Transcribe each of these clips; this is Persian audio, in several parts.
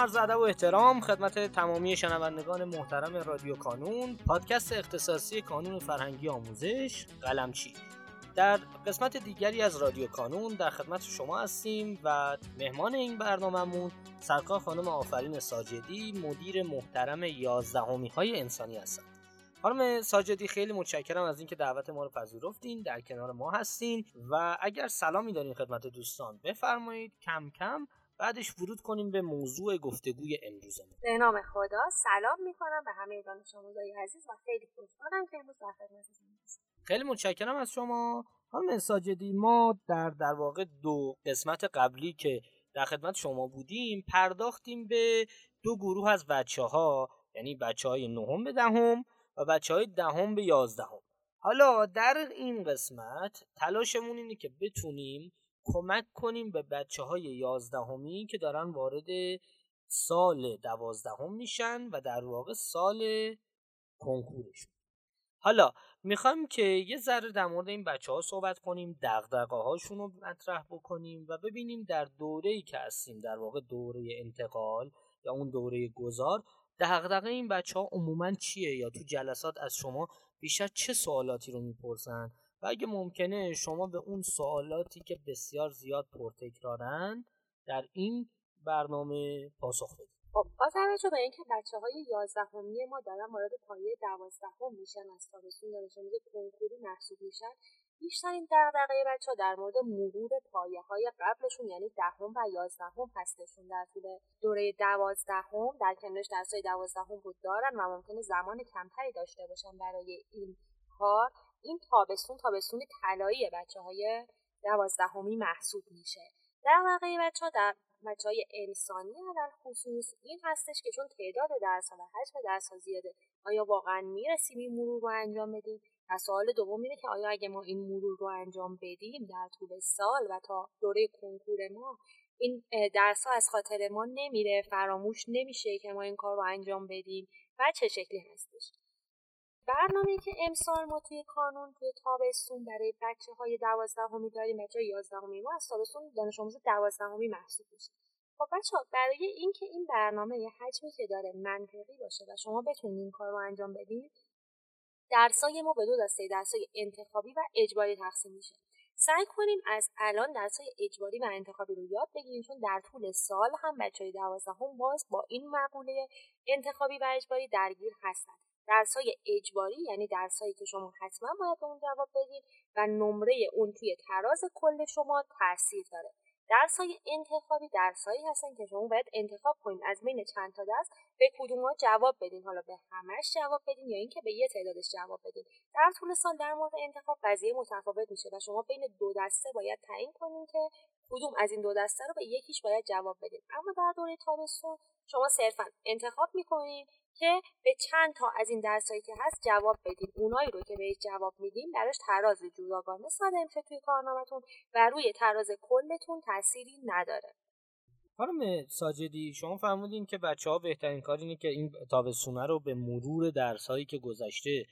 عرض ادب و احترام خدمت تمامی شنوندگان محترم رادیو کانون پادکست اختصاصی کانون فرهنگی آموزش قلمچی. در قسمت دیگری از رادیو کانون در خدمت شما هستیم و مهمان این برنامهمون سرکار خانم آفرین ساجدی مدیر محترم یازدهمی های انسانی هستند. خانم ساجدی خیلی متشکرم از اینکه دعوت ما رو پذیرفتین در کنار ما هستین و اگر سلامی دارین خدمت دوستان بفرمایید. کم کم بعدش ورود کنیم به موضوع گفتگوی امروزمون. به نام خدا سلام می‌کنم به همه دانش آموزای عزیز و خیلی خوشحالم که امروز در خدمتتون هستم. خیلی متشکرم از شما. خانم ساجدی ما در در واقع دو قسمت قبلی که در خدمت شما بودیم پرداختیم به دو گروه از بچه ها یعنی بچه های نهم به دهم و بچه های دهم به یازدهم. حالا در این قسمت تلاشمون اینه که بتونیم کمک کنیم به بچه های یازدهمی که دارن وارد سال دوازدهم میشن و در واقع سال کنکورشون. حالا می‌خوایم که یه ذره در مورد این بچه ها صحبت کنیم دقدقه هاشون رو مطرح بکنیم و ببینیم در دوره ای که هستیم در واقع دوره انتقال یا اون دوره گذار دقدقه این بچه ها عموما چیه؟ یا تو جلسات از شما بیشتر چه سوالاتی رو می‌پرسن؟ و اگه ممکنه شما به اون سوالاتی که بسیار زیاد پرتکرارن در این برنامه پاسخ بدید. خب با توجه به اینکه بچه های یازدهمی ما دارن وارد پایه دوازدهم میشن از تابستون آموز کنکوری محسوب میشن بیشترین دغدغه بچه ها در مورد مرور پایه های قبلشون یعنی دهم و یازدهم هستشون در طول دوره دوازدهم. در کنارش درسای دوازدهم بود دارن و ممکنه زمان کمتری داشته باشن برای این کار. این تابستون تابستون طلایی بچه های دوازدهمی محسوب میشه. در واقع بچه ها در بچه های انسانی علل خصوص این هستش که چون تعداد درس ها و حجم درس ها زیاده آیا واقعا می‌رسیم این مرور رو انجام بدیم؟ و سوال دوم اینه که آیا اگه ما این مرور رو انجام بدیم در طول سال و تا دوره کنکور ما این درس ها از خاطر ما نمیره فراموش نمیشه که ما این کار رو انجام بدیم و چه شکلی هستش؟ برنامه که امسال ما توی کانون توی تابستون برای بچه های دوازدهمی داریم بچه های یازدهمی ما از تابستون دانش آموز دوازدهمی محسوب میشه. خب بچه برای اینکه این برنامه یه حجمی که داره منطقی باشه و شما بتونید این کار رو انجام بدید درسای ما به دو دسته درسای انتخابی و اجباری تقسیم میشه. سعی کنیم از الان درسای اجباری و انتخابی رو یاد بگیریم چون در طول سال هم بچه های دوازدهم باز با این مقوله انتخابی و اجباری درگیر هستند درسای اجباری یعنی درسایی که شما حتما باید به اون جواب بدید و نمره اون توی تراز کل شما تاثیر داره. درسای انتخابی درسایی هستن که شما باید انتخاب کنید از بین چند تا درس به کدوم ها جواب بدین. حالا به همش جواب بدین یا اینکه به یه تعدادش جواب بدین. در طول سال در مورد انتخاب قضیه متفاوت میشه و شما بین دو دسته باید تعیین کنین که کدوم از این دو دسته رو به یکیش باید جواب بدین. اما در دوره تابستون شما صرفا انتخاب می‌کنین که به چند تا از این درسایی که هست جواب بدین. اونایی رو که بهش جواب میدین براش تراز جداگانه ساده میشه توی کارنامهتون و روی تراز کلتون تأثیری نداره. خانم ساجدی شما فرمودین که بچه ها بهترین کار اینه که این تابستونه رو به مرور درسهایی که گذشته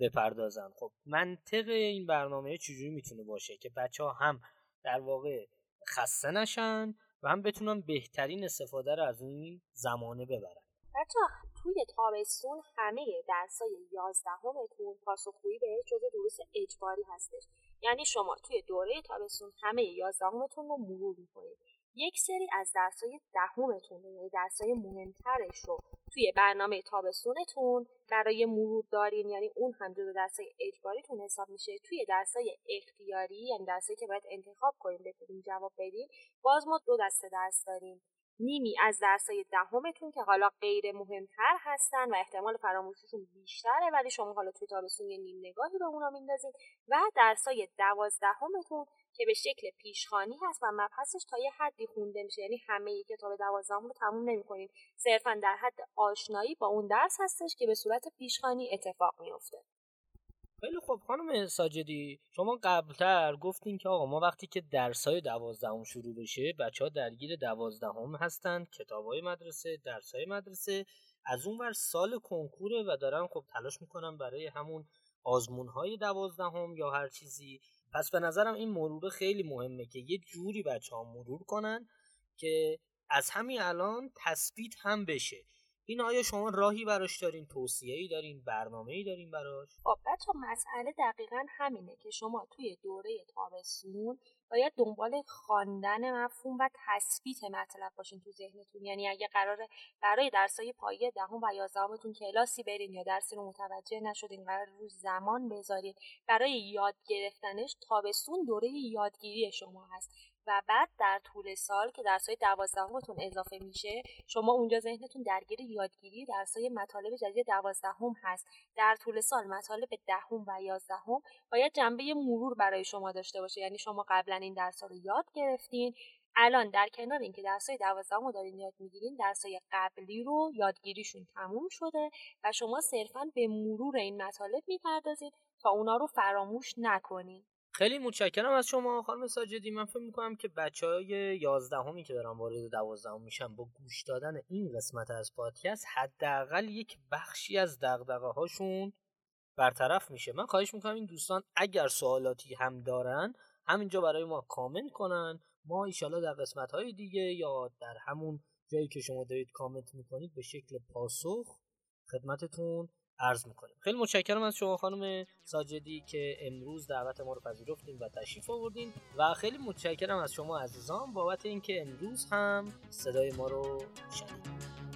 بپردازن. خب منطق این برنامه چجوری می‌تونه باشه که بچه ها هم در واقع خسته نشن هم بتونن بهترین استفاده رو از این زمانه ببرن. بچه توی تابستون همه درسای یازدهمتون پاسخگویی به جزء دروس اجباری هستش. یعنی شما توی دوره تابستون همه یازدهمتون رو مرور می‌کنید. یک سری از درسای دهمتون یعنی درسای مهمترش رو توی برنامه تابستونتون برای مرور دارین یعنی اون هم جزو درسای اجباریتون حساب میشه. توی درسای اختیاری یعنی درسایی که باید انتخاب کنیم به جواب بدین باز ما دو دسته درس داریم. نیمی از درسای دهمتون که حالا غیر مهمتر هستن و احتمال فراموشیشون بیشتره ولی شما حالا توی تابستون یه نیم نگاهی به اونا میندازید و درسای دوازدهمتون که به شکل پیشخانی هست و مبحثش تا یه حدی خونده میشه. یعنی همه کتاب دوازدهم رو تموم نمی‌کنیم صرفا در حد آشنایی با اون درس هستش که به صورت پیشخانی اتفاق میفته خیلی خب خانم ساجدی شما قبلتر گفتین که آقا ما وقتی که درسای دوازدهم شروع بشه بچه ها درگیر دوازدهم هستن کتاب های مدرسه درس های مدرسه. از اون ور سال کنکوره و دارن خب تلاش می‌کنن برای همون آزمون های دوازدهم یا هر چیزی. پس به نظرم این مرور خیلی مهمه که یه جوری بچه ها مرور کنن که از همین الان تثبیت هم بشه. این آیا شما راهی براش دارین؟ توصیه ای دارین؟ برنامه ای دارین براش؟ خب بچه مسئله دقیقا همینه که شما توی دوره تابستون باید دنبال خواندن مفهوم و تثبیت مطلب باشین تو ذهنتون. یعنی اگه قراره برای درسای پایه دهم و یازدهمتون کلاسی برین یا درسی رو متوجه نشدین قرار رو زمان بذارین. برای یاد گرفتنش تابستون دوره یادگیری شما هست و بعد در طول سال که درسای دوازدهمتون اضافه میشه شما اونجا ذهنتون درگیر یادگیری درسای مطالب جدید دوازدهم هست. در طول سال مطالب دهم و یازدهم باید جنبه مرور برای شما داشته باشه. یعنی شما قبلا این درس رو یاد گرفتین. الان در کنار اینکه درسای دوازدهم رو دارین یاد می‌گیرین درسای قبلی رو یادگیریشون تموم شده و شما صرفا به مرور این مطالب می‌پردازید تا اونا رو فراموش نکنین. خیلی متشکرم از شما خانم ساجدی. من فکر می‌کنم که بچه های یازدهمی که دارن وارد دوازدهم میشن با گوش دادن این قسمت از پادکست حداقل یک بخشی از دغدغه هاشون برطرف میشه. من خواهش می‌کنم این دوستان اگر سوالاتی هم دارن همینجا برای ما کامنت کنن. ما ایشالا در قسمت های دیگه یا در همون جایی که شما دارید کامنت می‌کنید به شکل پاسخ خدمتتون عرض می‌کنیم. خیلی متشکرم از شما خانم ساجدی که امروز دعوت ما رو پذیرفتین و تشریف آوردین و خیلی متشکرم از شما عزیزان بابت اینکه امروز هم صدای ما رو شنیدید